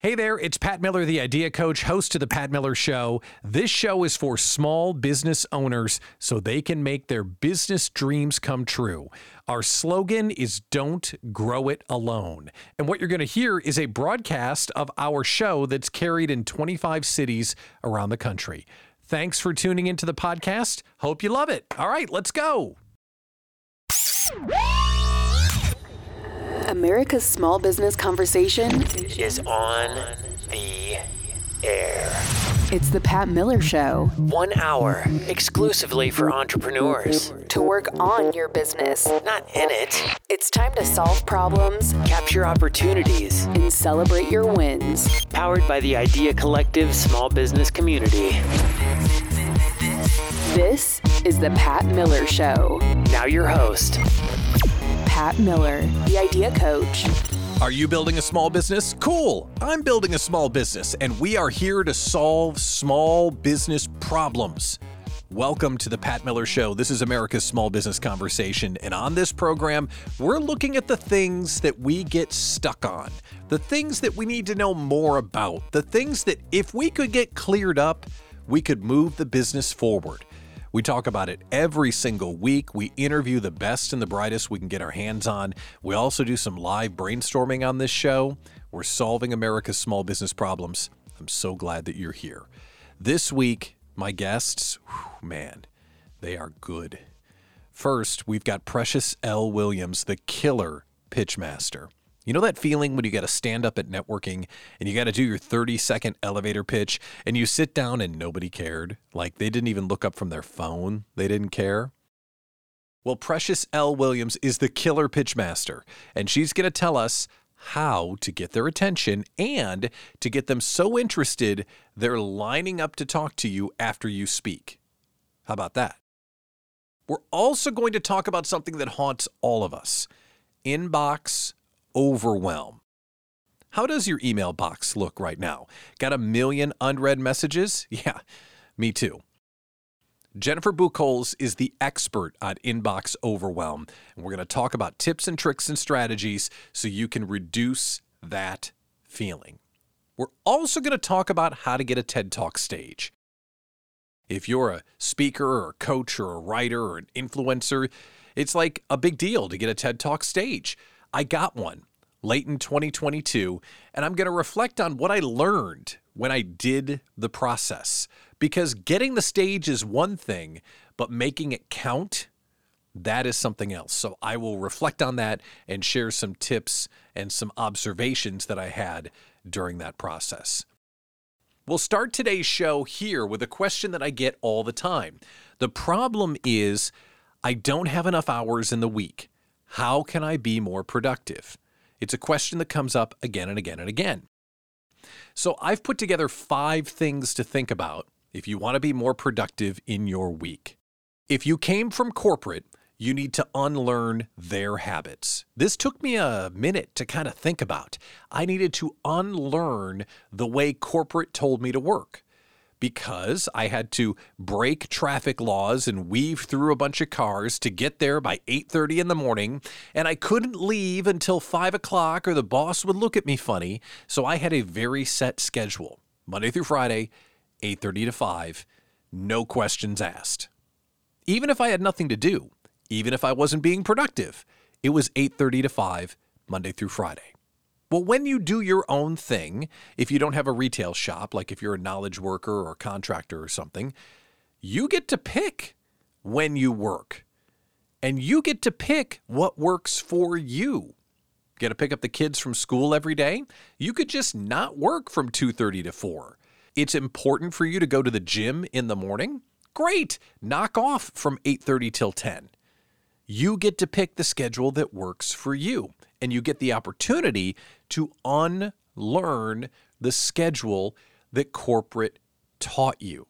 Hey there, it's Pat Miller, the Idea Coach, host of The Pat Miller Show. This show is for small business owners so they can make their business dreams come true. Our slogan is Don't Grow It Alone. And what you're going to hear is a broadcast of our show that's carried in 25 cities around the country. Thanks for tuning into the podcast. Hope you love it. All right, let's go. America's small business conversation is on the air. It's the Pat Miller Show. One hour exclusively for entrepreneurs. To work on your business, not in it. It's time to solve problems, capture opportunities, and celebrate your wins. Powered by the Idea Collective small business community. This is the Pat Miller Show. Now, your host, Pat Miller, the Idea Coach. Are you building a small business? Cool. I'm building a small business, and we are here to solve small business problems. Welcome to the Pat Miller Show. This is America's Small Business Conversation. And on this program, we're looking at the things that we get stuck on, the things that we need to know more about, the things that if we could get cleared up, we could move the business forward. We talk about it every single week. We interview the best and the brightest we can get our hands on. We also do some live brainstorming on this show. We're solving America's small business problems. I'm so glad that you're here. This week, my guests, whew, man, they are good. First, we've got Precious L. Williams, the killer pitchmaster. You know that feeling when you got to stand up at networking and you got to do your 30 second elevator pitch and you sit down and nobody cared? Like they didn't even look up from their phone, they didn't care? Well, Precious L. Williams is the killer pitch master, and she's going to tell us how to get their attention and to get them so interested they're lining up to talk to you after you speak. How about that? We're also going to talk about something that haunts all of us inbox overwhelm. How does your email box look right now? Got a million unread messages? Yeah, me too. Jennifer Buchholz is the expert on inbox overwhelm, and we're going to talk about tips and tricks and strategies so you can reduce that feeling. We're also going to talk about how to get a TED Talk stage. If you're a speaker or a coach or a writer or an influencer, it's like a big deal to get a TED Talk stage. I got one late in 2022, and I'm going to reflect on what I learned when I did the process. Because getting the stage is one thing, but making it count, that is something else. So I will reflect on that and share some tips and some observations that I had during that process. We'll start today's show here with a question that I get all the time. The problem is, I don't have enough hours in the week. How can I be more productive? It's a question that comes up again and again and again. So I've put together five things to think about if you want to be more productive in your week. If you came from corporate, you need to unlearn their habits. This took me a minute to kind of think about. I needed to unlearn the way corporate told me to work because I had to break traffic laws and weave through a bunch of cars to get there by 8:30 in the morning, and I couldn't leave until five o'clock or the boss would look at me funny. So I had a very set schedule: Monday through Friday, 8:30 to 5, no questions asked. Even if I had nothing to do, even if I wasn't being productive, it was 8:30 to 5, Monday through Friday. Well, when you do your own thing, if you don't have a retail shop, like if you're a knowledge worker or a contractor or something, you get to pick when you work. And you get to pick what works for you. Get to pick up the kids from school every day? You could just not work from 2:30 to 4. It's important for you to go to the gym in the morning? Great. Knock off from 8:30 till 10. You get to pick the schedule that works for you and you get the opportunity to unlearn the schedule that corporate taught you.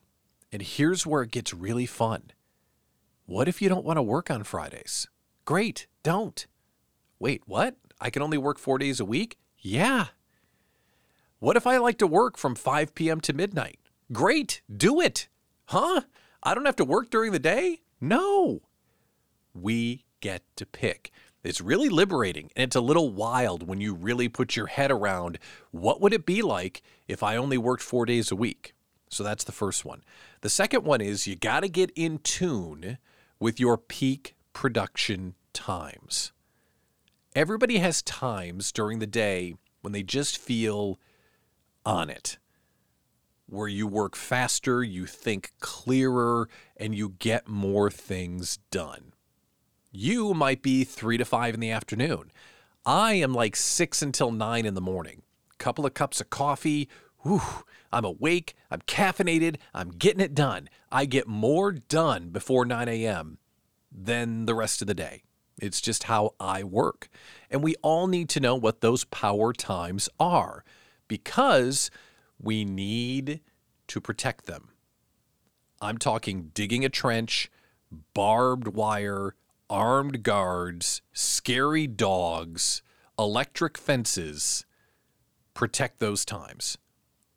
And here's where it gets really fun. What if you don't want to work on Fridays? Great, don't. Wait, what? I can only work four days a week? Yeah. What if I like to work from 5 p.m. to midnight? Great, do it. Huh? I don't have to work during the day? No. We get to pick. It's really liberating and it's a little wild when you really put your head around what would it be like if I only worked 4 days a week. So that's the first one. The second one is you got to get in tune with your peak production times. Everybody has times during the day when they just feel on it, where you work faster, you think clearer, and you get more things done. You might be three to five in the afternoon. I am like six until nine in the morning. Couple of cups of coffee. Whew, I'm awake. I'm caffeinated. I'm getting it done. I get more done before 9 a.m. than the rest of the day. It's just how I work. And we all need to know what those power times are because we need to protect them. I'm talking digging a trench, barbed wire, armed guards, scary dogs, electric fences. Protect those times.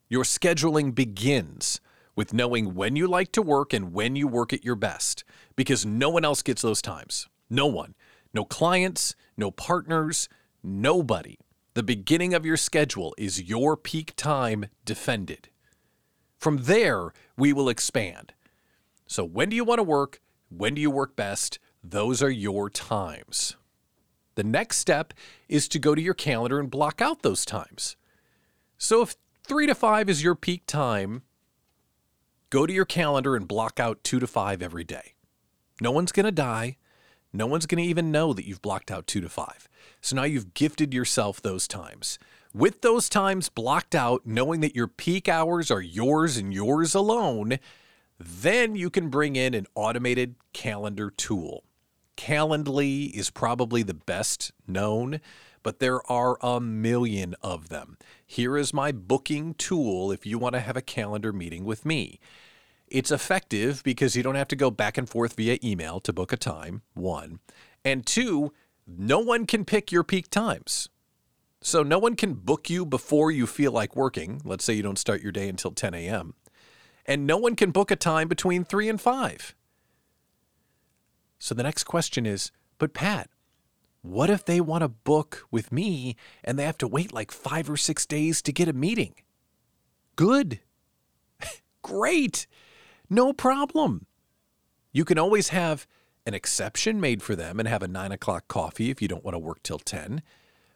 Your scheduling begins with knowing when you like to work and when you work at your best because no one else gets those times. No one. No clients, no partners, nobody. The beginning of your schedule is your peak time defended. From there, we will expand. So, when do you want to work? When do you work best? Those are your times. The next step is to go to your calendar and block out those times. So, if three to five is your peak time, go to your calendar and block out two to five every day. No one's going to die. No one's going to even know that you've blocked out two to five. So now you've gifted yourself those times. With those times blocked out, knowing that your peak hours are yours and yours alone, then you can bring in an automated calendar tool. Calendly is probably the best known, but there are a million of them. Here is my booking tool if you want to have a calendar meeting with me. It's effective because you don't have to go back and forth via email to book a time, one. And two, no one can pick your peak times. So no one can book you before you feel like working. Let's say you don't start your day until 10 a.m. And no one can book a time between 3 and 5. So the next question is But Pat, what if they want to book with me and they have to wait like five or six days to get a meeting? Good. Great. No problem. You can always have an exception made for them and have a nine o'clock coffee if you don't want to work till 10.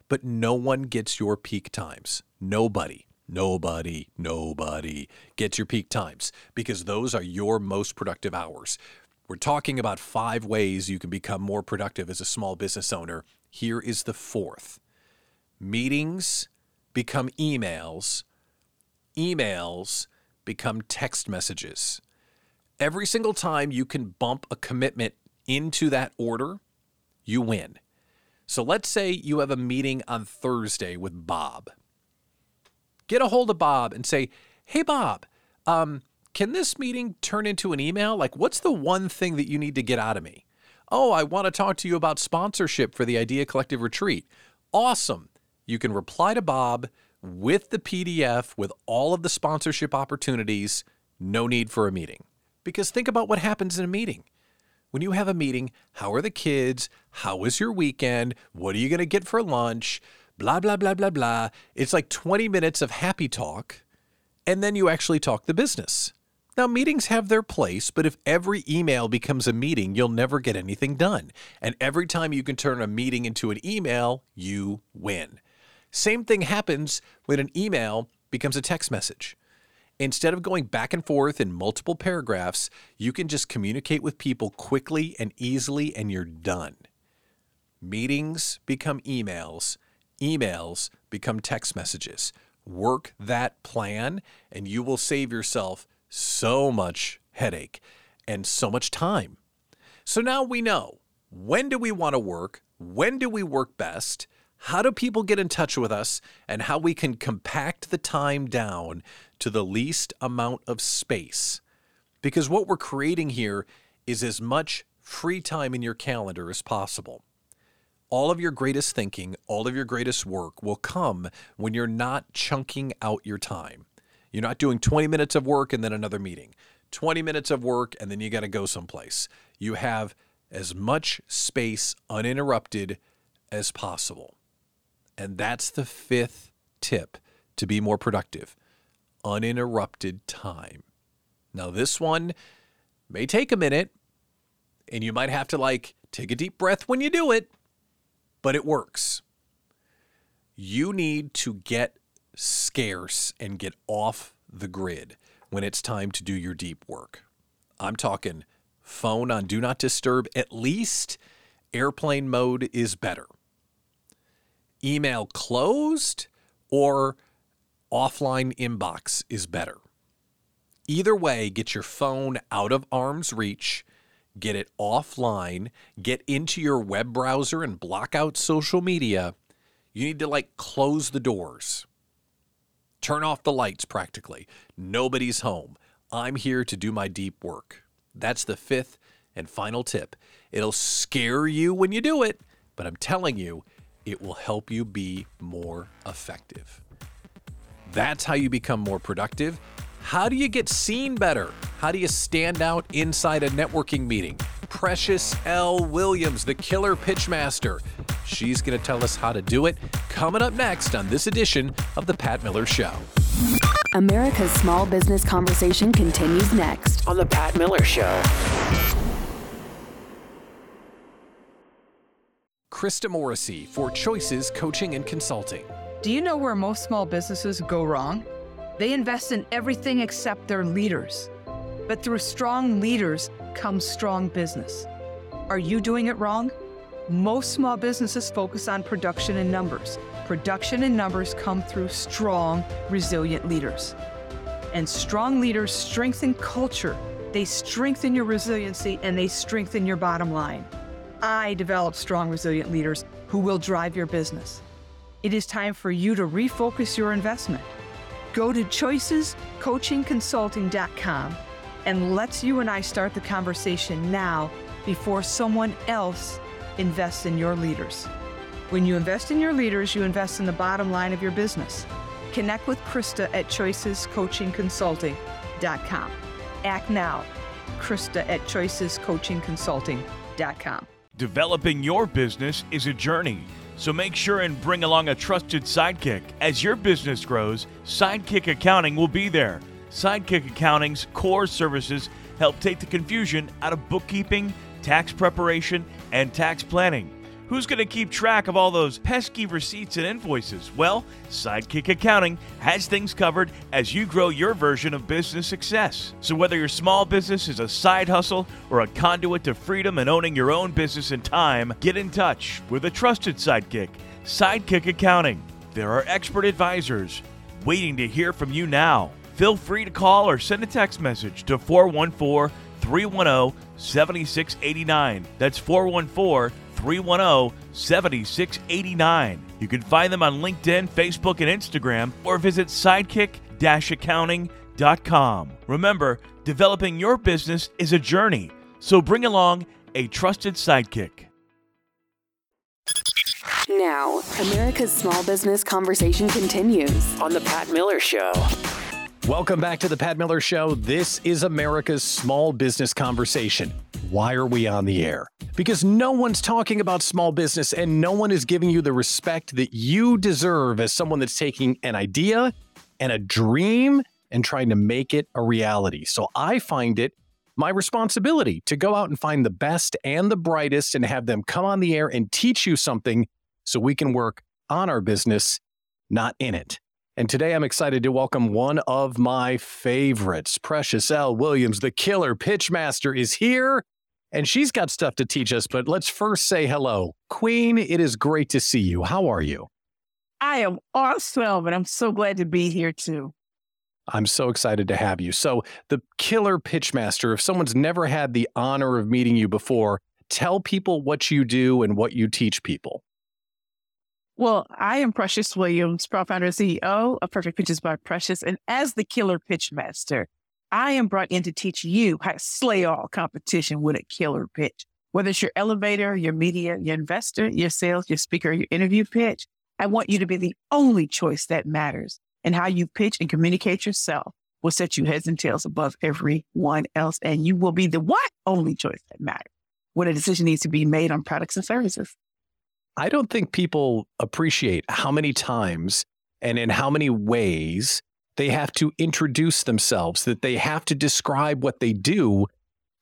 But no one gets your peak times. Nobody, nobody, nobody gets your peak times because those are your most productive hours. We're talking about five ways you can become more productive as a small business owner. Here is the fourth meetings become emails, emails become text messages every single time you can bump a commitment into that order, you win. So let's say you have a meeting on Thursday with Bob. Get a hold of Bob and say, hey, Bob, um, can this meeting turn into an email? Like, what's the one thing that you need to get out of me? Oh, I want to talk to you about sponsorship for the Idea Collective Retreat. Awesome. You can reply to Bob with the PDF with all of the sponsorship opportunities. No need for a meeting. Because think about what happens in a meeting. When you have a meeting, how are the kids? How was your weekend? What are you going to get for lunch? Blah, blah, blah, blah, blah. It's like 20 minutes of happy talk, and then you actually talk the business. Now, meetings have their place, but if every email becomes a meeting, you'll never get anything done. And every time you can turn a meeting into an email, you win. Same thing happens when an email becomes a text message. Instead of going back and forth in multiple paragraphs, you can just communicate with people quickly and easily, and you're done. Meetings become emails, emails become text messages. Work that plan, and you will save yourself so much headache and so much time. So now we know when do we want to work? When do we work best? How do people get in touch with us and how we can compact the time down to the least amount of space? Because what we're creating here is as much free time in your calendar as possible. All of your greatest thinking, all of your greatest work will come when you're not chunking out your time. You're not doing 20 minutes of work and then another meeting, 20 minutes of work and then you got to go someplace. You have as much space uninterrupted as possible. And that's the fifth tip to be more productive uninterrupted time. Now, this one may take a minute, and you might have to like take a deep breath when you do it, but it works. You need to get scarce and get off the grid when it's time to do your deep work. I'm talking phone on do not disturb, at least airplane mode is better. Email closed or offline inbox is better. Either way, get your phone out of arm's reach, get it offline, get into your web browser and block out social media. You need to like close the doors. Turn off the lights practically. Nobody's home. I'm here to do my deep work. That's the fifth and final tip. It'll scare you when you do it, but I'm telling you, it will help you be more effective. That's how you become more productive. How do you get seen better? How do you stand out inside a networking meeting? Precious L. Williams, the killer pitchmaster. She's going to tell us how to do it coming up next on this edition of The Pat Miller Show. America's small business conversation continues next. On The Pat Miller Show. Krista Morrissey for Choices Coaching and Consulting. Do you know where most small businesses go wrong? They invest in everything except their leaders. But through strong leaders comes strong business. Are you doing it wrong? Most small businesses focus on production and numbers. Production and numbers come through strong, resilient leaders. And strong leaders strengthen culture, they strengthen your resiliency, and they strengthen your bottom line. I develop strong, resilient leaders who will drive your business. It is time for you to refocus your investment. Go to choicescoachingconsulting.com and let's you and I start the conversation now before someone else invests in your leaders. When you invest in your leaders, you invest in the bottom line of your business. Connect with Krista at choicescoachingconsulting.com. Act now. Krista at choicescoachingconsulting.com. Developing your business is a journey, so make sure and bring along a trusted sidekick. As your business grows, Sidekick Accounting will be there. Sidekick Accounting's core services help take the confusion out of bookkeeping, tax preparation, and tax planning. Who's going to keep track of all those pesky receipts and invoices? Well, Sidekick Accounting has things covered as you grow your version of business success. So, whether your small business is a side hustle or a conduit to freedom and owning your own business in time, get in touch with a trusted sidekick, Sidekick Accounting. There are expert advisors waiting to hear from you now. Feel free to call or send a text message to 414 310 7689. That's 414 310 7689. You can find them on LinkedIn, Facebook, and Instagram, or visit sidekick accounting.com. Remember, developing your business is a journey, so bring along a trusted sidekick. Now, America's small business conversation continues. On The Pat Miller Show. Welcome back to the Pat Miller Show. This is America's small business conversation. Why are we on the air? Because no one's talking about small business and no one is giving you the respect that you deserve as someone that's taking an idea and a dream and trying to make it a reality. So I find it my responsibility to go out and find the best and the brightest and have them come on the air and teach you something so we can work on our business, not in it. And today I'm excited to welcome one of my favorites. Precious L. Williams, the killer pitchmaster, is here and she's got stuff to teach us. But let's first say hello. Queen, it is great to see you. How are you? I am awesome, and I'm so glad to be here too. I'm so excited to have you. So, the killer pitchmaster, if someone's never had the honor of meeting you before, tell people what you do and what you teach people. Well, I am Precious Williams, proud founder and CEO of Perfect Pitches by Precious. And as the killer pitch master, I am brought in to teach you how to slay all competition with a killer pitch. Whether it's your elevator, your media, your investor, your sales, your speaker, your interview pitch, I want you to be the only choice that matters. And how you pitch and communicate yourself will set you heads and tails above everyone else. And you will be the one only choice that matters when a decision needs to be made on products and services. I don't think people appreciate how many times and in how many ways they have to introduce themselves, that they have to describe what they do.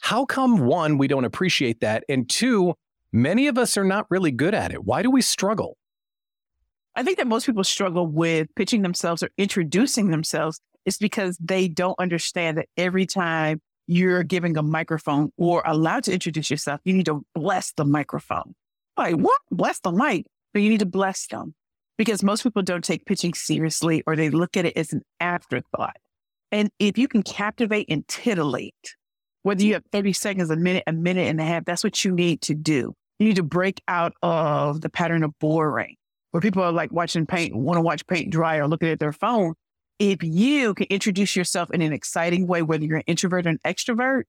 How come, one, we don't appreciate that? And two, many of us are not really good at it. Why do we struggle? I think that most people struggle with pitching themselves or introducing themselves is because they don't understand that every time you're giving a microphone or allowed to introduce yourself, you need to bless the microphone. Like, what? Bless the mic. But you need to bless them because most people don't take pitching seriously or they look at it as an afterthought. And if you can captivate and titillate, whether you have 30 seconds, a minute, a minute and a half, that's what you need to do. You need to break out of the pattern of boring where people are like watching paint, want to watch paint dry or looking at their phone. If you can introduce yourself in an exciting way, whether you're an introvert or an extrovert,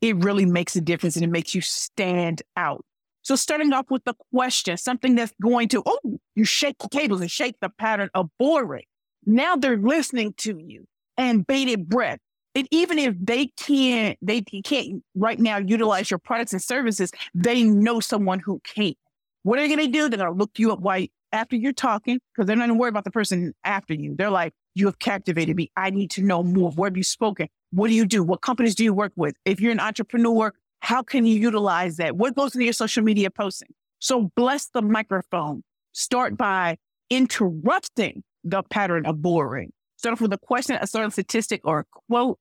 it really makes a difference and it makes you stand out. So starting off with the question, something that's going to, oh, you shake the tables and shake the pattern of boring. Now they're listening to you and bated breath. And even if they can't, they can't right now utilize your products and services, they know someone who can. What are they going to do? They're going to look you up while, after you're talking because they're not to worry about the person after you. They're like, you have captivated me. I need to know more. Where have you spoken? What do you do? What companies do you work with? If you're an entrepreneur, how can you utilize that? What goes into your social media posting? So bless the microphone. Start by interrupting the pattern of boring. Start off with a question, a certain statistic, or a quote,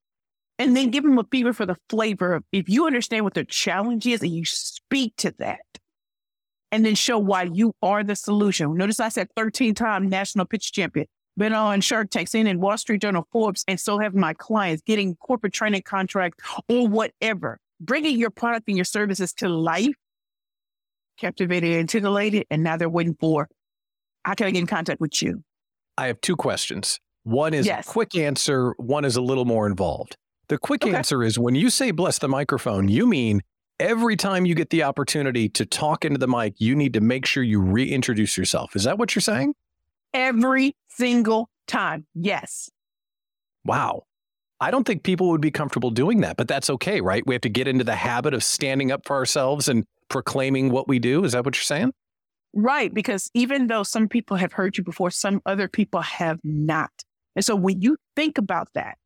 and then give them a fever for the flavor if you understand what their challenge is and you speak to that, and then show why you are the solution. Notice I said 13 time national pitch champion, been on Shark Tank, seen in Wall Street Journal, Forbes, and so have my clients getting corporate training contracts or whatever bringing your product and your services to life, captivated and titillated, and now they're waiting for how can I get in contact with you? I have two questions. One is Yes. a quick answer, one is a little more involved. The quick Okay. answer is when you say bless the microphone, you mean every time you get the opportunity to talk into the mic, you need to make sure you reintroduce yourself. Is that what you're saying? Every single time. Yes. Wow. I don't think people would be comfortable doing that, but that's okay, right? We have to get into the habit of standing up for ourselves and proclaiming what we do. Is that what you're saying? Right. Because even though some people have heard you before, some other people have not. And so when you think about that,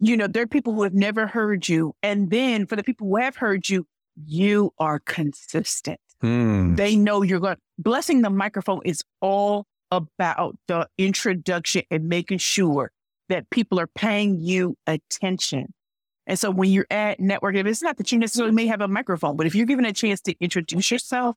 you know, there are people who have never heard you. And then for the people who have heard you, you are consistent. Hmm. They know you're going. Blessing the microphone is all about the introduction and making sure that people are paying you attention. And so when you're at networking, it's not that you necessarily may have a microphone, but if you're given a chance to introduce yourself,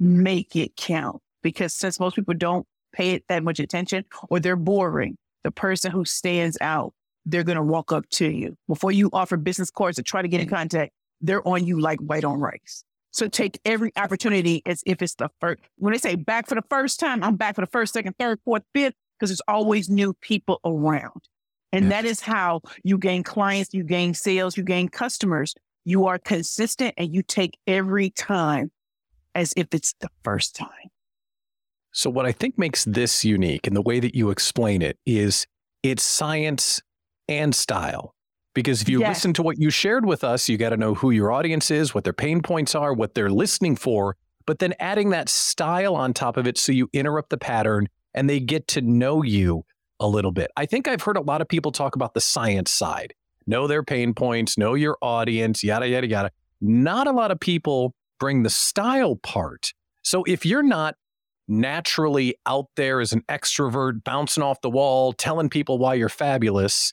make it count. Because since most people don't pay it that much attention or they're boring, the person who stands out, they're going to walk up to you. Before you offer business cards or try to get in mm. contact, they're on you like white on rice. So take every opportunity as if it's the first. When they say back for the first time, I'm back for the first, second, third, fourth, fifth, because there's always new people around. And Yeah. that is how you gain clients, you gain sales, you gain customers. You are consistent and you take every time as if it's the first time. So, what I think makes this unique and the way that you explain it is it's science and style. Because if you Yes. listen to what you shared with us, you got to know who your audience is, what their pain points are, what they're listening for, but then adding that style on top of it so you interrupt the pattern and they get to know you a little bit. I think I've heard a lot of people talk about the science side know their pain points, know your audience, yada, yada, yada. Not a lot of people bring the style part. So if you're not naturally out there as an extrovert, bouncing off the wall, telling people why you're fabulous,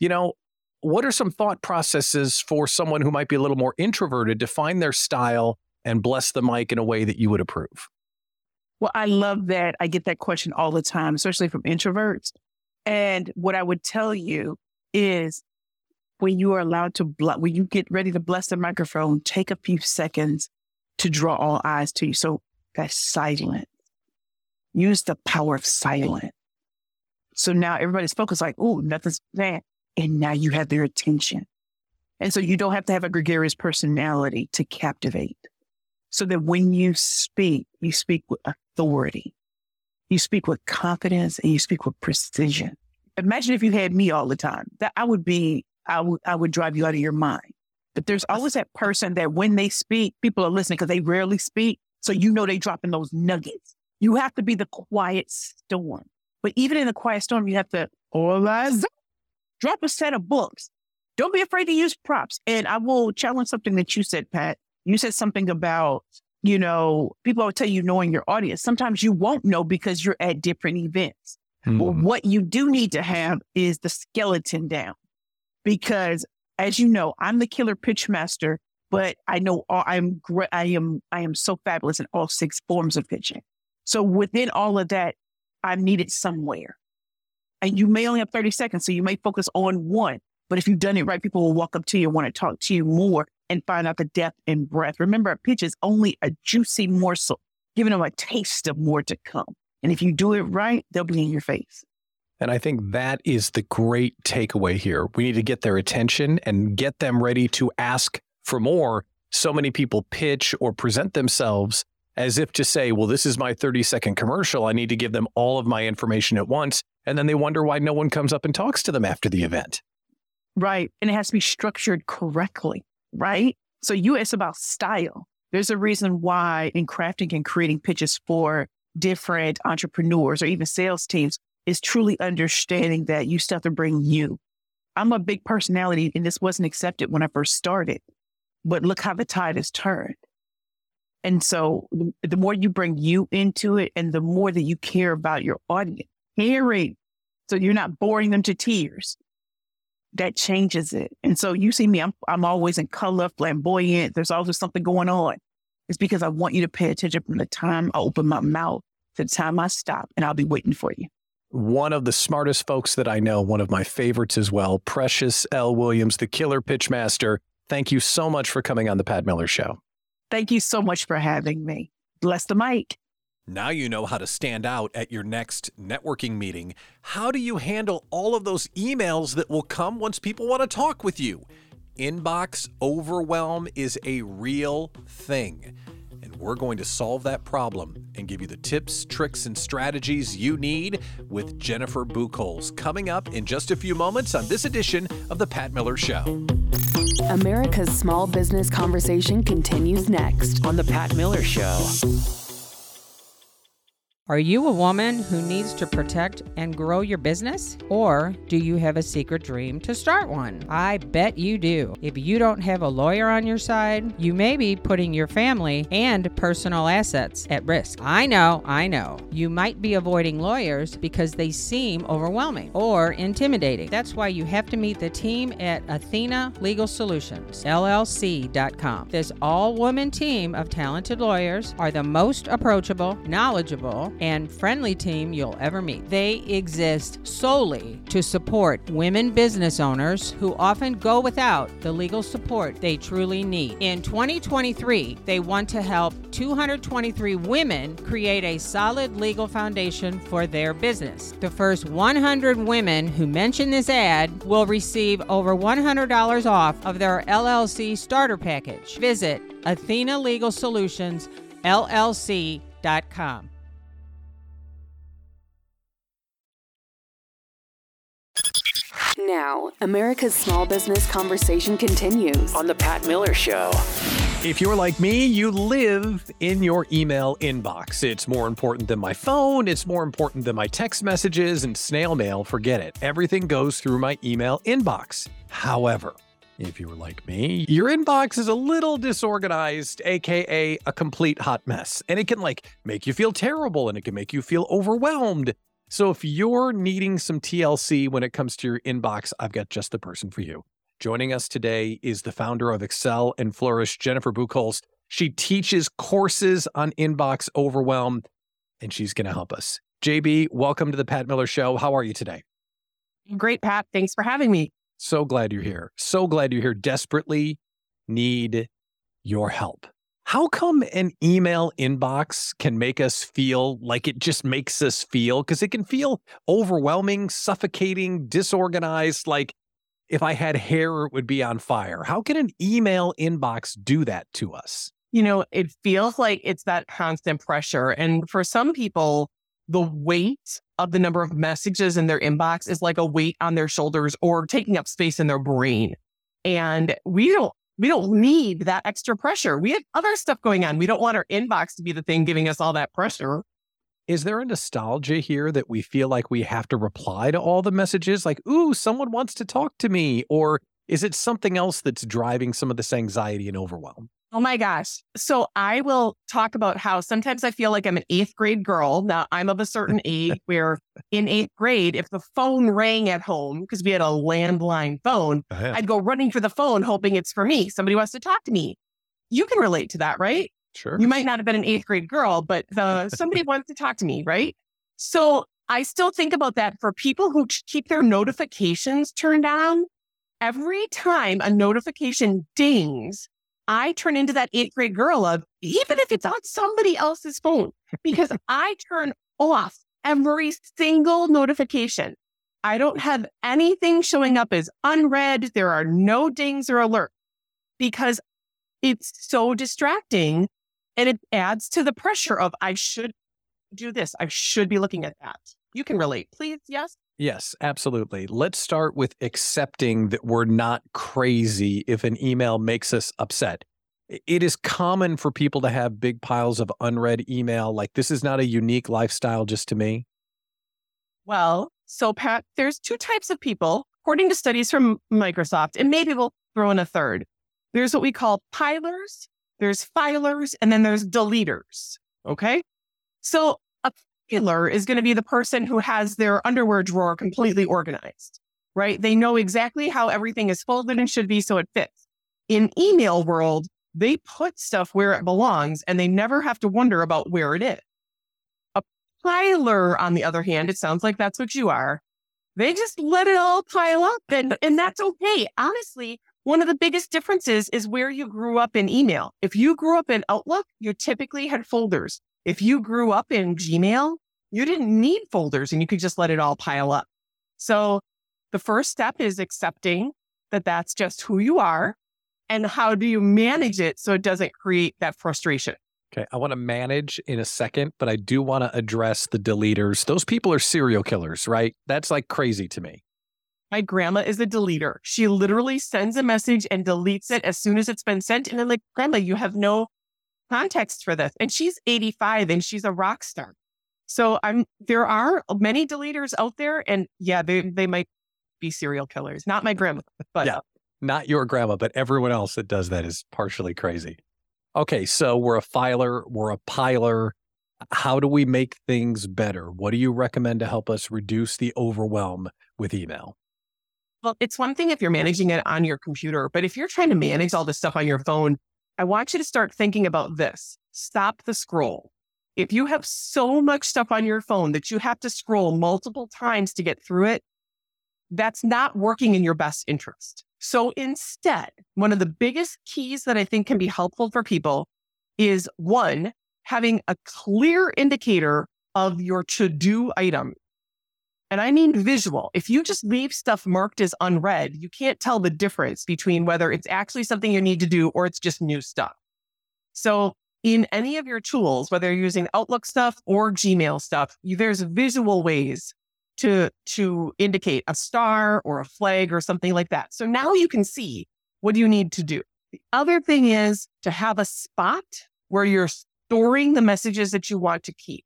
you know, what are some thought processes for someone who might be a little more introverted to find their style and bless the mic in a way that you would approve? Well, I love that. I get that question all the time, especially from introverts. And what I would tell you is when you are allowed to, bl- when you get ready to bless the microphone, take a few seconds to draw all eyes to you. So that's silent. Use the power of silence. So now everybody's focused like, oh, nothing's there. And now you have their attention. And so you don't have to have a gregarious personality to captivate. So that when you speak, you speak with authority. You speak with confidence and you speak with precision. Imagine if you had me all the time. That I would be, I would, I would drive you out of your mind. But there's always that person that when they speak, people are listening because they rarely speak. So you know they dropping those nuggets. You have to be the quiet storm. But even in the quiet storm, you have to all eyes up. drop a set of books. Don't be afraid to use props. And I will challenge something that you said, Pat. You said something about, you know, people will tell you knowing your audience. Sometimes you won't know because you're at different events. Hmm. Well, what you do need to have is the skeleton down because as you know, I'm the killer pitch master, but I know all, I'm great. I am, I am so fabulous in all six forms of pitching. So within all of that, I'm needed somewhere. And you may only have 30 seconds, so you may focus on one. But if you've done it right, people will walk up to you and want to talk to you more and find out the depth and breadth. Remember, a pitch is only a juicy morsel, giving them a taste of more to come. And if you do it right, they'll be in your face. And I think that is the great takeaway here. We need to get their attention and get them ready to ask for more. So many people pitch or present themselves as if to say, well, this is my 30 second commercial. I need to give them all of my information at once. And then they wonder why no one comes up and talks to them after the event. Right. And it has to be structured correctly. Right. So you, it's about style. There's a reason why in crafting and creating pitches for different entrepreneurs or even sales teams is truly understanding that you still have to bring you. I'm a big personality and this wasn't accepted when I first started, but look how the tide has turned. And so the more you bring you into it and the more that you care about your audience, caring, so you're not boring them to tears, that changes it. And so you see me, I'm, I'm always in color, flamboyant. There's always something going on. It's because I want you to pay attention from the time I open my mouth to the time I stop, and I'll be waiting for you. One of the smartest folks that I know, one of my favorites as well, Precious L. Williams, the killer pitch master. Thank you so much for coming on the Pat Miller Show. Thank you so much for having me. Bless the mic. Now you know how to stand out at your next networking meeting. How do you handle all of those emails that will come once people want to talk with you? Inbox overwhelm is a real thing. And we're going to solve that problem and give you the tips, tricks, and strategies you need with Jennifer Buchholz coming up in just a few moments on this edition of The Pat Miller Show. America's small business conversation continues next. On The Pat Miller Show. Are you a woman who needs to protect and grow your business? Or do you have a secret dream to start one? I bet you do. If you don't have a lawyer on your side, you may be putting your family and personal assets at risk. I know, I know. You might be avoiding lawyers because they seem overwhelming or intimidating. That's why you have to meet the team at Athena Legal Solutions, LLC.com. This all woman team of talented lawyers are the most approachable, knowledgeable, and friendly team you'll ever meet. They exist solely to support women business owners who often go without the legal support they truly need. In 2023, they want to help 223 women create a solid legal foundation for their business. The first 100 women who mention this ad will receive over $100 off of their LLC starter package. Visit Athena Legal Solutions LLC.com. Now, America's small business conversation continues. On The Pat Miller Show. If you're like me, you live in your email inbox. It's more important than my phone, it's more important than my text messages and snail mail. Forget it. Everything goes through my email inbox. However, if you were like me, your inbox is a little disorganized, aka a complete hot mess. And it can like make you feel terrible and it can make you feel overwhelmed. So if you're needing some TLC when it comes to your inbox, I've got just the person for you. Joining us today is the founder of Excel and Flourish, Jennifer Buchholz. She teaches courses on inbox overwhelm, and she's going to help us. JB, welcome to the Pat Miller Show. How are you today? Great, Pat. Thanks for having me. So glad you're here. So glad you're here. Desperately need your help. How come an email inbox can make us feel like it just makes us feel? Because it can feel overwhelming, suffocating, disorganized. Like if I had hair, it would be on fire. How can an email inbox do that to us? You know, it feels like it's that constant pressure. And for some people, the weight of the number of messages in their inbox is like a weight on their shoulders or taking up space in their brain. And we don't We don't need that extra pressure. We have other stuff going on. We don't want our inbox to be the thing giving us all that pressure. Is there a nostalgia here that we feel like we have to reply to all the messages? Like, ooh, someone wants to talk to me. Or is it something else that's driving some of this anxiety and overwhelm? Oh my gosh. So I will talk about how sometimes I feel like I'm an eighth grade girl. Now I'm of a certain age where in eighth grade, if the phone rang at home, because we had a landline phone, Oh, yeah. I'd go running for the phone, hoping it's for me. Somebody wants to talk to me. You can relate to that, right? Sure. You might not have been an eighth grade girl, but the, somebody wants to talk to me, right? So I still think about that for people who keep their notifications turned on. Every time a notification dings, I turn into that eighth grade girl of even if it's on somebody else's phone, because I turn off every single notification. I don't have anything showing up as unread. There are no dings or alerts because it's so distracting and it adds to the pressure of I should do this. I should be looking at that. You can relate, please. Yes. Yes, absolutely. Let's start with accepting that we're not crazy if an email makes us upset. It is common for people to have big piles of unread email. Like, this is not a unique lifestyle just to me. Well, so Pat, there's two types of people, according to studies from Microsoft, and maybe we'll throw in a third. There's what we call pilers, there's filers, and then there's deleters. Okay. So is going to be the person who has their underwear drawer completely organized, right? They know exactly how everything is folded and should be so it fits. In email world, they put stuff where it belongs and they never have to wonder about where it is. A piler, on the other hand, it sounds like that's what you are. They just let it all pile up and, and that's okay. Honestly, one of the biggest differences is where you grew up in email. If you grew up in Outlook, you typically had folders. If you grew up in Gmail, you didn't need folders and you could just let it all pile up. So the first step is accepting that that's just who you are and how do you manage it so it doesn't create that frustration. Okay. I want to manage in a second, but I do want to address the deleters. Those people are serial killers, right? That's like crazy to me. My grandma is a deleter. She literally sends a message and deletes it as soon as it's been sent. And I'm like, Grandma, you have no context for this. And she's 85 and she's a rock star. So I'm there are many deleters out there, and yeah, they they might be serial killers. Not my grandma, but Yeah. Not your grandma, but everyone else that does that is partially crazy. Okay. So we're a filer, we're a piler. How do we make things better? What do you recommend to help us reduce the overwhelm with email? Well, it's one thing if you're managing it on your computer, but if you're trying to manage all this stuff on your phone, I want you to start thinking about this. Stop the scroll. If you have so much stuff on your phone that you have to scroll multiple times to get through it, that's not working in your best interest. So instead, one of the biggest keys that I think can be helpful for people is one, having a clear indicator of your to do item. And I mean visual. If you just leave stuff marked as unread, you can't tell the difference between whether it's actually something you need to do or it's just new stuff. So in any of your tools, whether you're using Outlook stuff or Gmail stuff, there's visual ways to, to indicate a star or a flag or something like that. So now you can see what do you need to do. The other thing is to have a spot where you're storing the messages that you want to keep.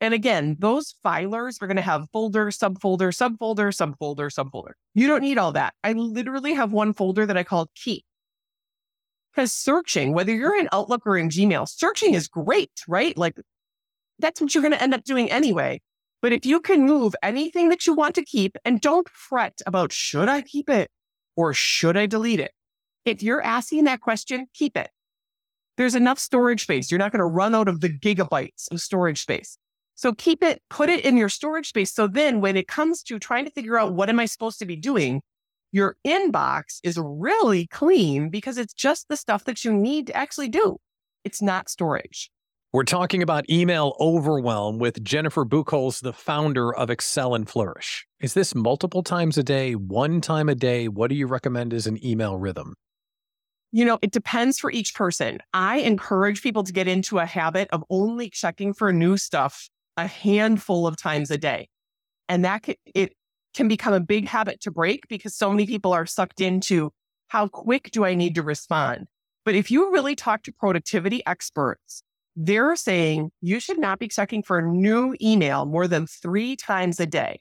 And again, those filers are going to have folder, subfolder, subfolder, subfolder, subfolder. You don't need all that. I literally have one folder that I call key. Because searching, whether you're in Outlook or in Gmail, searching is great, right? Like that's what you're going to end up doing anyway. But if you can move anything that you want to keep and don't fret about should I keep it or should I delete it? If you're asking that question, keep it. There's enough storage space. You're not going to run out of the gigabytes of storage space. So keep it, put it in your storage space. So then when it comes to trying to figure out what am I supposed to be doing, your inbox is really clean because it's just the stuff that you need to actually do. It's not storage. We're talking about email overwhelm with Jennifer Buchholz, the founder of Excel and Flourish. Is this multiple times a day, one time a day? What do you recommend as an email rhythm? You know, it depends for each person. I encourage people to get into a habit of only checking for new stuff a handful of times a day. And that can, it can become a big habit to break because so many people are sucked into How quick do I need to respond? But if you really talk to productivity experts, they're saying you should not be checking for a new email more than three times a day.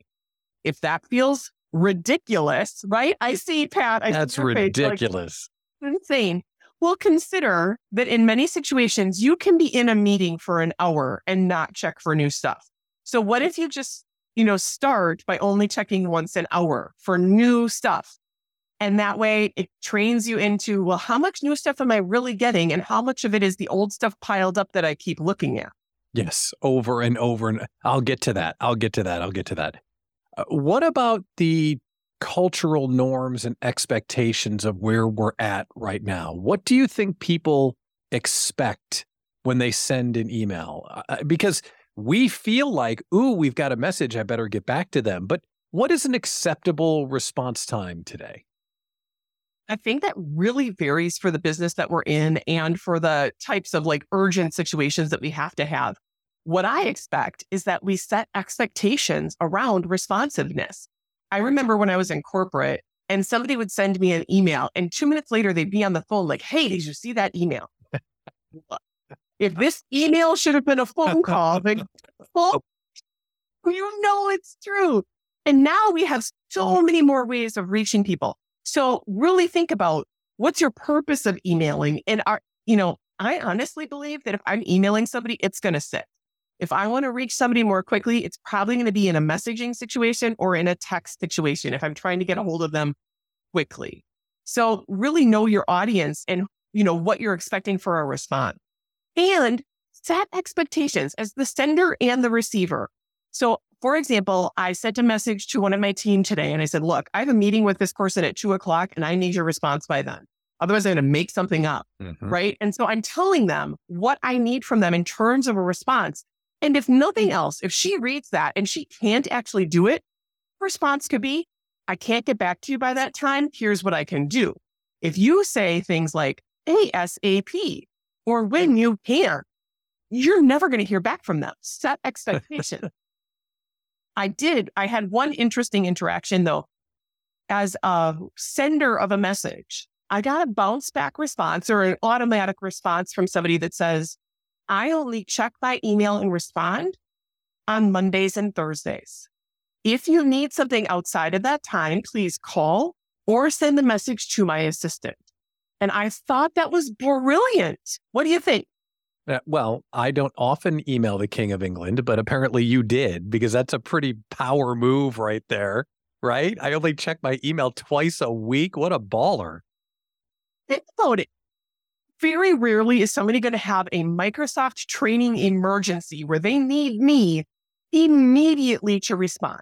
If that feels ridiculous, right? I see, Pat. I That's your face, like, ridiculous. insane. Well, consider that in many situations, you can be in a meeting for an hour and not check for new stuff. So, what if you just, you know, start by only checking once an hour for new stuff? And that way it trains you into, well, how much new stuff am I really getting? And how much of it is the old stuff piled up that I keep looking at? Yes, over and over. And I'll get to that. I'll get to that. I'll get to that. Uh, what about the cultural norms and expectations of where we're at right now? What do you think people expect when they send an email? Uh, because we feel like, ooh, we've got a message. I better get back to them. But what is an acceptable response time today? I think that really varies for the business that we're in and for the types of like urgent situations that we have to have. What I expect is that we set expectations around responsiveness. I remember when I was in corporate and somebody would send me an email and two minutes later they'd be on the phone like, Hey, did you see that email? if this email should have been a phone call, like, well, oh. you know it's true. And now we have so mm. many more ways of reaching people. So really think about what's your purpose of emailing and are, you know, I honestly believe that if I'm emailing somebody, it's going to sit. If I want to reach somebody more quickly, it's probably going to be in a messaging situation or in a text situation if I'm trying to get a hold of them quickly. So really know your audience and, you know, what you're expecting for a response and set expectations as the sender and the receiver. So for example, I sent a message to one of my team today and I said, look, I have a meeting with this person at two o'clock and I need your response by then. Otherwise, I'm going to make something up. Mhm. Right. And so I'm telling them what I need from them in terms of a response. And if nothing mm. else, if she reads that and she can't actually do it, response could be, I can't get back to you by that time. Here's what I can do. If you say things like ASAP or when mm. you can, you're never going to hear back from them. Set expectation. I did. I had one interesting interaction though. As a sender of a message, I got a bounce back response or an automatic response from somebody that says, I only check my email and respond on Mondays and Thursdays. If you need something outside of that time, please call or send the message to my assistant. And I thought that was brilliant. What do you think? Uh, well, I don't often email the King of England, but apparently you did because that's a pretty power move right there, right? I only check my email twice a week. What a baller. Think about it. Very rarely is somebody going to have a Microsoft training emergency where they need me immediately to respond.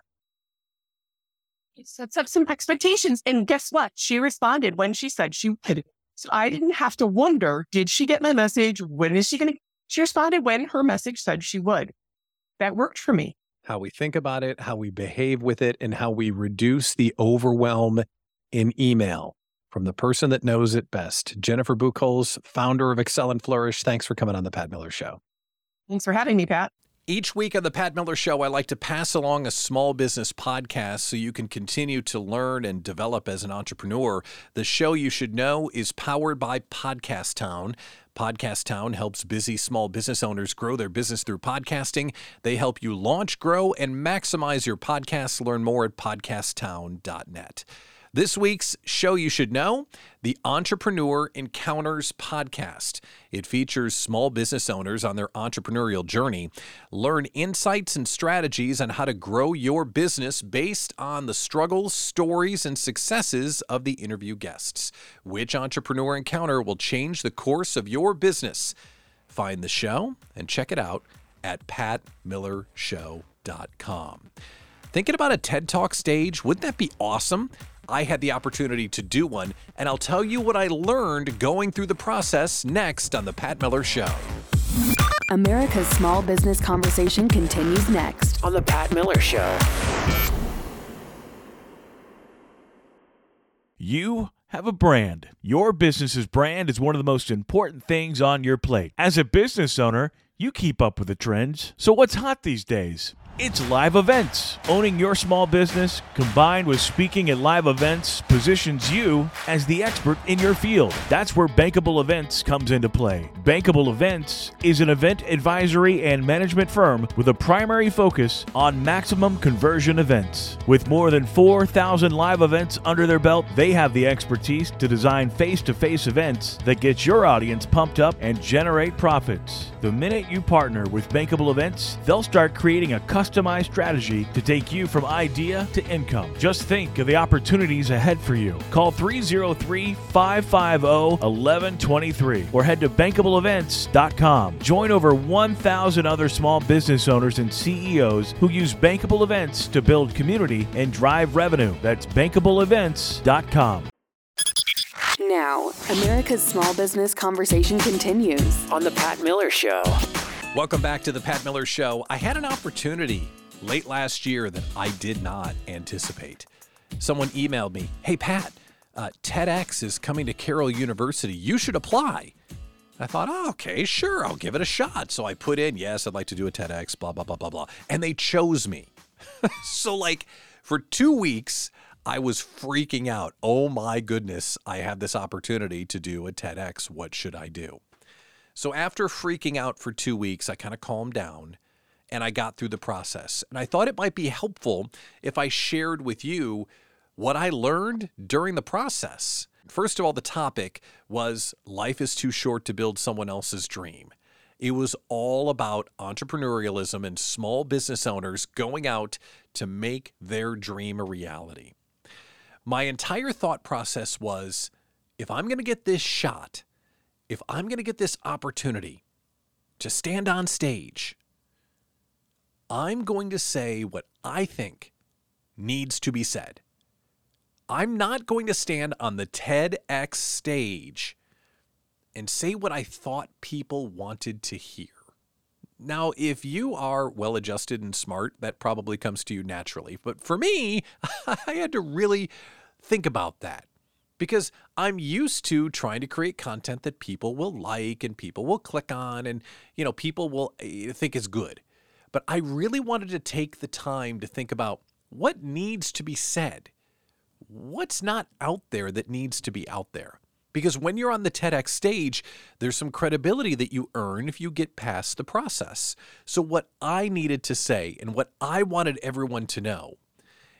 It sets up some expectations. And guess what? She responded when she said she would. So I didn't have to wonder, did she get my message? When is she going to? She responded when her message said she would. That worked for me. How we think about it, how we behave with it, and how we reduce the overwhelm in email from the person that knows it best. Jennifer Buchholz, founder of Excel and Flourish. Thanks for coming on the Pat Miller Show. Thanks for having me, Pat. Each week on the Pat Miller Show, I like to pass along a small business podcast so you can continue to learn and develop as an entrepreneur. The show you should know is powered by Podcast Town. Podcast Town helps busy small business owners grow their business through podcasting. They help you launch, grow, and maximize your podcast. Learn more at podcasttown.net. This week's show you should know the Entrepreneur Encounters podcast. It features small business owners on their entrepreneurial journey. Learn insights and strategies on how to grow your business based on the struggles, stories, and successes of the interview guests. Which entrepreneur encounter will change the course of your business? Find the show and check it out at patmillershow.com. Thinking about a TED Talk stage? Wouldn't that be awesome? I had the opportunity to do one, and I'll tell you what I learned going through the process next on The Pat Miller Show. America's small business conversation continues next. on The Pat Miller Show. You have a brand. Your business's brand is one of the most important things on your plate. As a business owner, you keep up with the trends. So, what's hot these days? It's live events. Owning your small business combined with speaking at live events positions you as the expert in your field. That's where Bankable Events comes into play. Bankable Events is an event advisory and management firm with a primary focus on maximum conversion events. With more than 4,000 live events under their belt, they have the expertise to design face to face events that get your audience pumped up and generate profits. The minute you partner with Bankable Events, they'll start creating a customized strategy to take you from idea to income. Just think of the opportunities ahead for you. Call 303 550 1123 or head to bankableevents.com. Join over 1,000 other small business owners and CEOs who use Bankable Events to build community and drive revenue. That's bankableevents.com. Now, America's small business conversation continues. On The Pat Miller Show. Welcome back to the Pat Miller Show. I had an opportunity late last year that I did not anticipate. Someone emailed me, Hey, Pat, uh, TEDx is coming to Carroll University. You should apply. I thought, oh, okay, sure, I'll give it a shot. So I put in, yes, I'd like to do a TEDx, blah, blah, blah, blah, blah. And they chose me. so, like, for two weeks, I was freaking out. Oh my goodness, I have this opportunity to do a TEDx. What should I do? So, after freaking out for two weeks, I kind of calmed down and I got through the process. And I thought it might be helpful if I shared with you what I learned during the process. First of all, the topic was life is too short to build someone else's dream. It was all about entrepreneurialism and small business owners going out to make their dream a reality. My entire thought process was if I'm going to get this shot, if I'm going to get this opportunity to stand on stage, I'm going to say what I think needs to be said. I'm not going to stand on the TEDx stage and say what I thought people wanted to hear. Now, if you are well adjusted and smart, that probably comes to you naturally. But for me, I had to really think about that because I'm used to trying to create content that people will like and people will click on and you know people will eh, think is good. But I really wanted to take the time to think about what needs to be said. What's not out there that needs to be out there? Because when you're on the TEDx stage, there's some credibility that you earn if you get past the process. So, what I needed to say and what I wanted everyone to know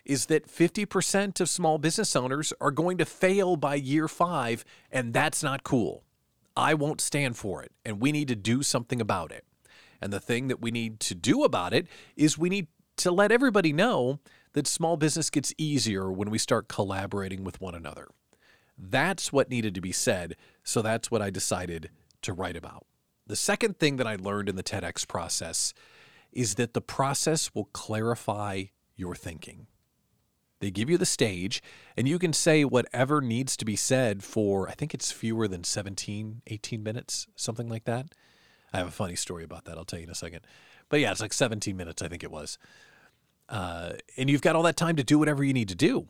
is that 50% of small business owners are going to fail by year five, and that's not cool. I won't stand for it, and we need to do something about it. And the thing that we need to do about it is we need to let everybody know that small business gets easier when we start collaborating with one another. That's what needed to be said, so that's what I decided to write about. The second thing that I learned in the TEDx process is that the process will clarify your thinking. They give you the stage, and you can say whatever needs to be said for, I think it's fewer than 17, 18 minutes, something like that. I have a funny story about that. I'll tell you in a second. But yeah, it's like 17 minutes, I think it was. Uh, and you've got all that time to do whatever you need to do.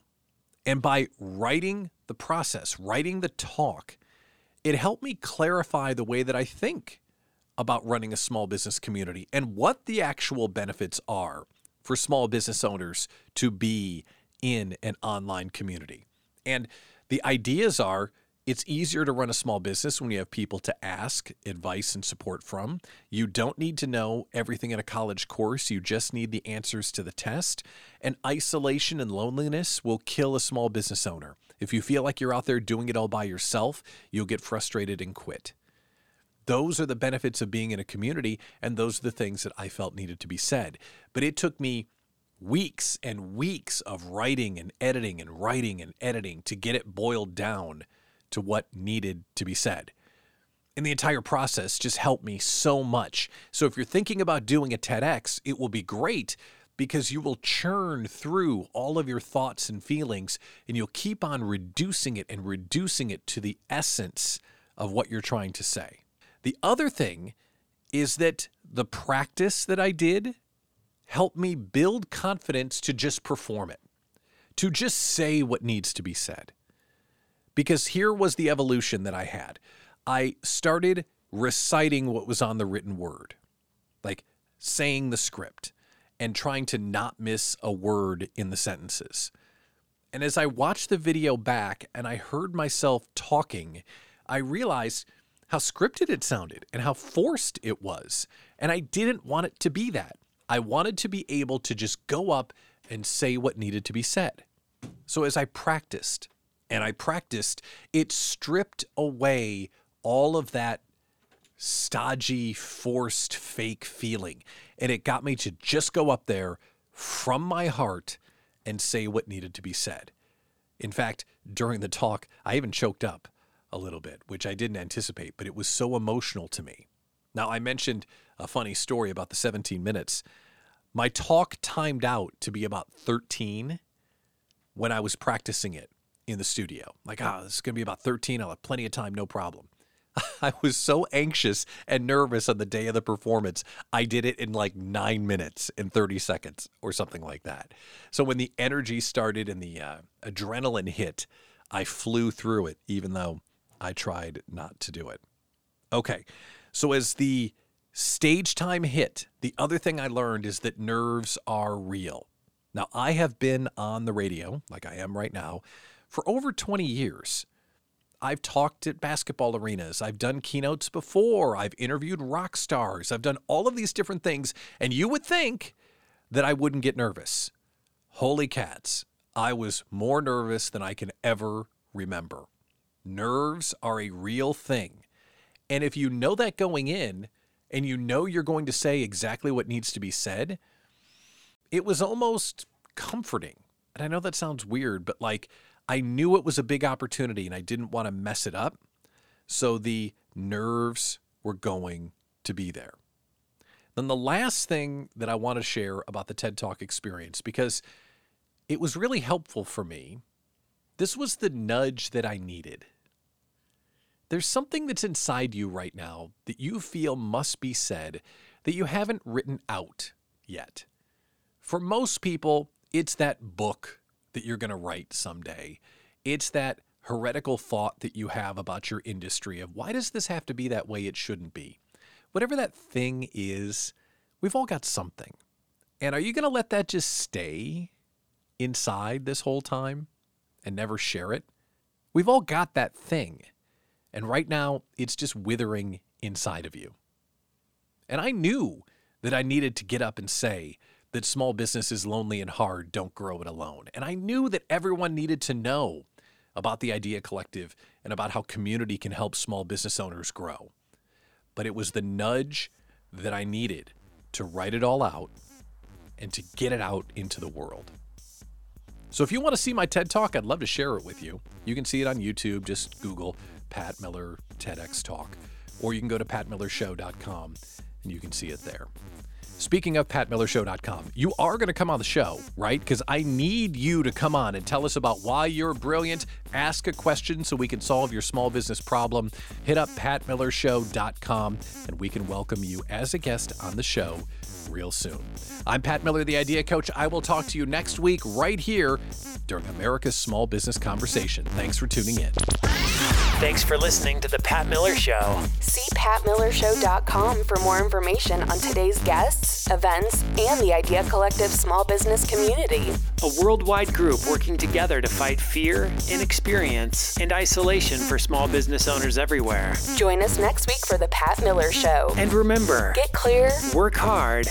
And by writing the process, writing the talk, it helped me clarify the way that I think about running a small business community and what the actual benefits are for small business owners to be in an online community. And the ideas are it's easier to run a small business when you have people to ask advice and support from. You don't need to know everything in a college course, you just need the answers to the test. And isolation and loneliness will kill a small business owner. If you feel like you're out there doing it all by yourself, you'll get frustrated and quit. Those are the benefits of being in a community, and those are the things that I felt needed to be said. But it took me weeks and weeks of writing and editing and writing and editing to get it boiled down to what needed to be said. And the entire process just helped me so much. So if you're thinking about doing a TEDx, it will be great because you will churn through all of your thoughts and feelings and you'll keep on reducing it and reducing it to the essence of what you're trying to say. The other thing is that the practice that I did helped me build confidence to just perform it, to just say what needs to be said because here was the evolution that I had. I started reciting what was on the written word, like saying the script. and trying to not miss a word in the sentences. And as I watched the video back and I heard myself talking, I realized how scripted it sounded and how forced it was. And I didn't want it to be that. I wanted to be able to just go up and say what needed to be said. So as I practiced and I practiced, it stripped away all of that stodgy, forced, fake feeling. And it got me to just go up there from my heart and say what needed to be said. In fact, during the talk, I even choked up a little bit, which I didn't anticipate, but it was so emotional to me. Now, I mentioned a funny story about the 17 minutes. My talk timed out to be about 13 when I was practicing it in the studio. Like, ah, oh, this is going to be about 13. I'll have plenty of time, no problem. I was so anxious and nervous on the day of the performance. I did it in like nine minutes and 30 seconds or something like that. So when the energy started and the uh, adrenaline hit, I flew through it, even though I tried not to do it. Okay. So as the stage time hit, the other thing I learned is that nerves are real. Now, I have been on the radio, like I am right now, for over 20 years. I've talked at basketball arenas. I've done keynotes before. I've interviewed rock stars. I've done all of these different things. And you would think that I wouldn't get nervous. Holy cats, I was more nervous than I can ever remember. Nerves are a real thing. And if you know that going in and you know you're going to say exactly what needs to be said, it was almost comforting. And I know that sounds weird, but like I knew it was a big opportunity and I didn't want to mess it up. So the nerves were going to be there. Then the last thing that I want to share about the TED Talk experience, because it was really helpful for me, this was the nudge that I needed. There's something that's inside you right now that you feel must be said that you haven't written out yet. For most people, it's that book that you're going to write someday. It's that heretical thought that you have about your industry of why does this have to be that way? It shouldn't be. Whatever that thing is, we've all got something. And are you going to let that just stay inside this whole time and never share it? We've all got that thing. And right now, it's just withering inside of you. And I knew that I needed to get up and say, that small businesses lonely and hard don't grow it alone. And I knew that everyone needed to know about the Idea Collective and about how community can help small business owners grow. But it was the nudge that I needed to write it all out and to get it out into the world. So if you want to see my TED Talk, I'd love to share it with you. You can see it on YouTube. Just Google Pat Miller TEDx Talk. Or you can go to patmillershow.com and you can see it there. Speaking of PatMillerShow.com, you are going to come on the show, right? Because I need you to come on and tell us about why you're brilliant. Ask a question so we can solve your small business problem. Hit up PatMillerShow.com and we can welcome you as a guest on the show real soon. I'm Pat Miller, the Idea Coach. I will talk to you next week right here during America's Small Business Conversation. Thanks for tuning in. Thanks for listening to The Pat Miller Show. See patmillershow.com for more information on today's guests, events, and the Idea Collective small business community. A worldwide group working together to fight fear, inexperience, and isolation for small business owners everywhere. Join us next week for The Pat Miller Show. And remember get clear, work hard,